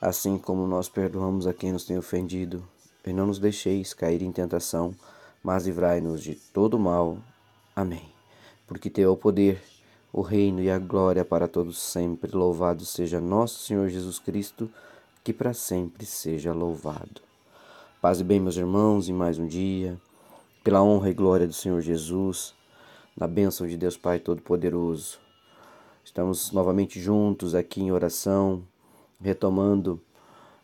assim como nós perdoamos a quem nos tem ofendido. E não nos deixeis cair em tentação, mas livrai-nos de todo mal. Amém. Porque teu é o poder, o reino e a glória para todos sempre. Louvado seja nosso Senhor Jesus Cristo, que para sempre seja louvado. Paz e bem, meus irmãos, em mais um dia, pela honra e glória do Senhor Jesus, na bênção de Deus Pai Todo-Poderoso. Estamos novamente juntos aqui em oração, retomando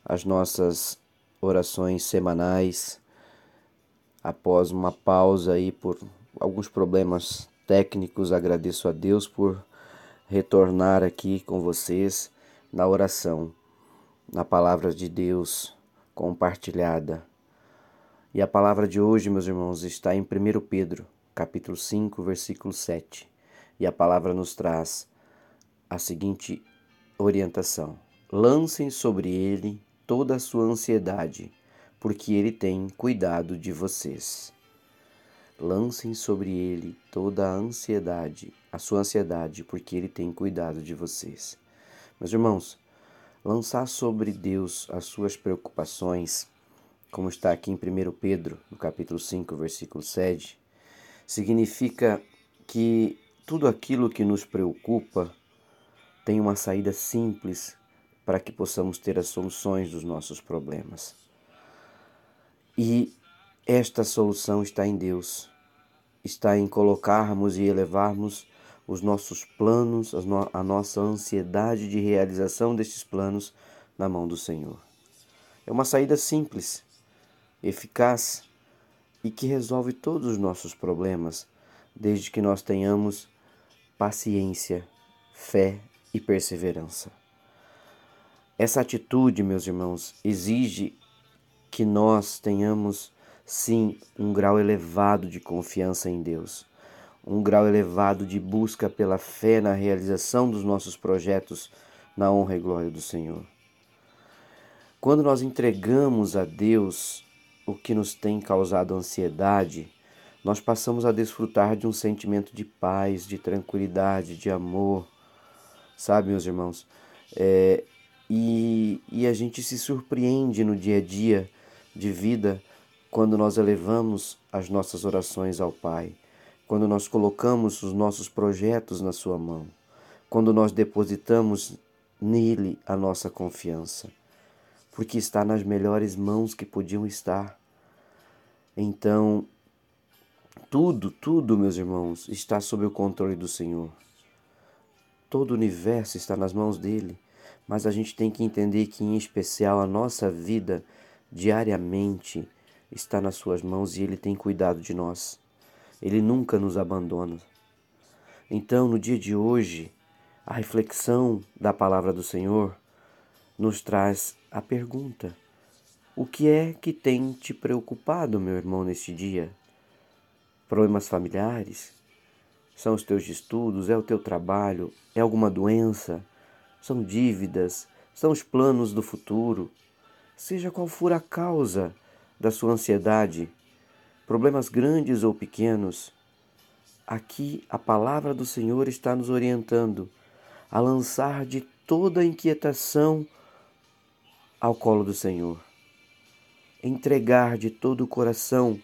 as nossas orações semanais após uma pausa aí por alguns problemas técnicos. Agradeço a Deus por retornar aqui com vocês na oração, na palavra de Deus compartilhada. E a palavra de hoje, meus irmãos, está em 1 Pedro, capítulo 5, versículo 7. E a palavra nos traz a seguinte orientação: Lancem sobre ele toda a sua ansiedade, porque ele tem cuidado de vocês. Lancem sobre ele toda a ansiedade, a sua ansiedade, porque ele tem cuidado de vocês. Meus irmãos, lançar sobre Deus as suas preocupações, como está aqui em 1 Pedro, no capítulo 5, versículo 7, significa que tudo aquilo que nos preocupa tem uma saída simples para que possamos ter as soluções dos nossos problemas. E esta solução está em Deus, está em colocarmos e elevarmos os nossos planos, a nossa ansiedade de realização destes planos na mão do Senhor. É uma saída simples, eficaz e que resolve todos os nossos problemas, desde que nós tenhamos paciência, fé e perseverança. Essa atitude, meus irmãos, exige que nós tenhamos, sim, um grau elevado de confiança em Deus, um grau elevado de busca pela fé na realização dos nossos projetos na honra e glória do Senhor. Quando nós entregamos a Deus o que nos tem causado ansiedade, nós passamos a desfrutar de um sentimento de paz, de tranquilidade, de amor. Sabe, meus irmãos, é, e, e a gente se surpreende no dia a dia de vida quando nós elevamos as nossas orações ao Pai, quando nós colocamos os nossos projetos na Sua mão, quando nós depositamos nele a nossa confiança, porque está nas melhores mãos que podiam estar. Então, tudo, tudo, meus irmãos, está sob o controle do Senhor. Todo o universo está nas mãos dele mas a gente tem que entender que, em especial, a nossa vida diariamente está nas Suas mãos e Ele tem cuidado de nós. Ele nunca nos abandona. Então, no dia de hoje, a reflexão da palavra do Senhor nos traz a pergunta: O que é que tem te preocupado, meu irmão, neste dia? Problemas familiares? São os teus estudos? É o teu trabalho? É alguma doença? São dívidas, são os planos do futuro. Seja qual for a causa da sua ansiedade, problemas grandes ou pequenos, aqui a palavra do Senhor está nos orientando a lançar de toda a inquietação ao colo do Senhor. Entregar de todo o coração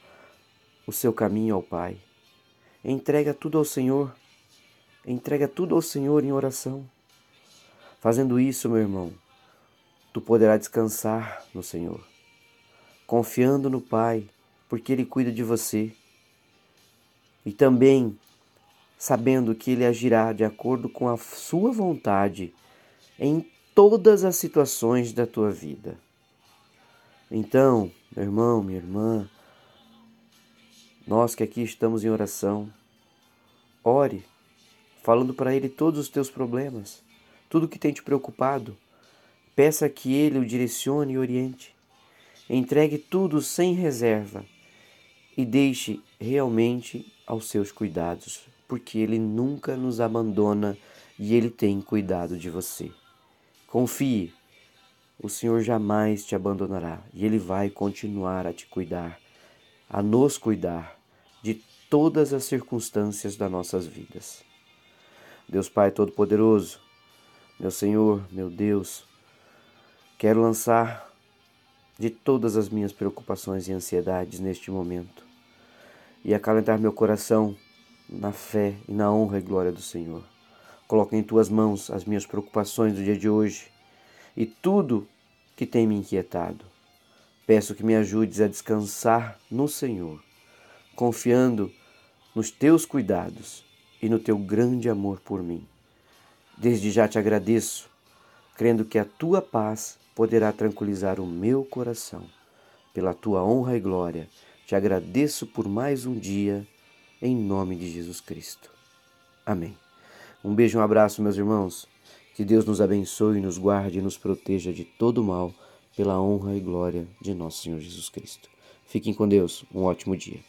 o seu caminho ao Pai. Entrega tudo ao Senhor. Entrega tudo ao Senhor em oração. Fazendo isso, meu irmão, tu poderás descansar no Senhor, confiando no Pai, porque Ele cuida de você. E também sabendo que Ele agirá de acordo com a sua vontade em todas as situações da tua vida. Então, meu irmão, minha irmã, nós que aqui estamos em oração, ore, falando para Ele todos os teus problemas tudo que tem te preocupado. Peça que Ele o direcione e oriente. Entregue tudo sem reserva e deixe realmente aos seus cuidados, porque Ele nunca nos abandona e Ele tem cuidado de você. Confie, o Senhor jamais te abandonará e Ele vai continuar a te cuidar, a nos cuidar de todas as circunstâncias das nossas vidas. Deus Pai Todo-Poderoso, meu Senhor, meu Deus, quero lançar de todas as minhas preocupações e ansiedades neste momento e acalentar meu coração na fé e na honra e glória do Senhor. Coloco em tuas mãos as minhas preocupações do dia de hoje e tudo que tem me inquietado. Peço que me ajudes a descansar no Senhor, confiando nos teus cuidados e no teu grande amor por mim. Desde já te agradeço, crendo que a tua paz poderá tranquilizar o meu coração. Pela tua honra e glória, te agradeço por mais um dia, em nome de Jesus Cristo. Amém. Um beijo e um abraço, meus irmãos. Que Deus nos abençoe, nos guarde e nos proteja de todo mal, pela honra e glória de nosso Senhor Jesus Cristo. Fiquem com Deus. Um ótimo dia.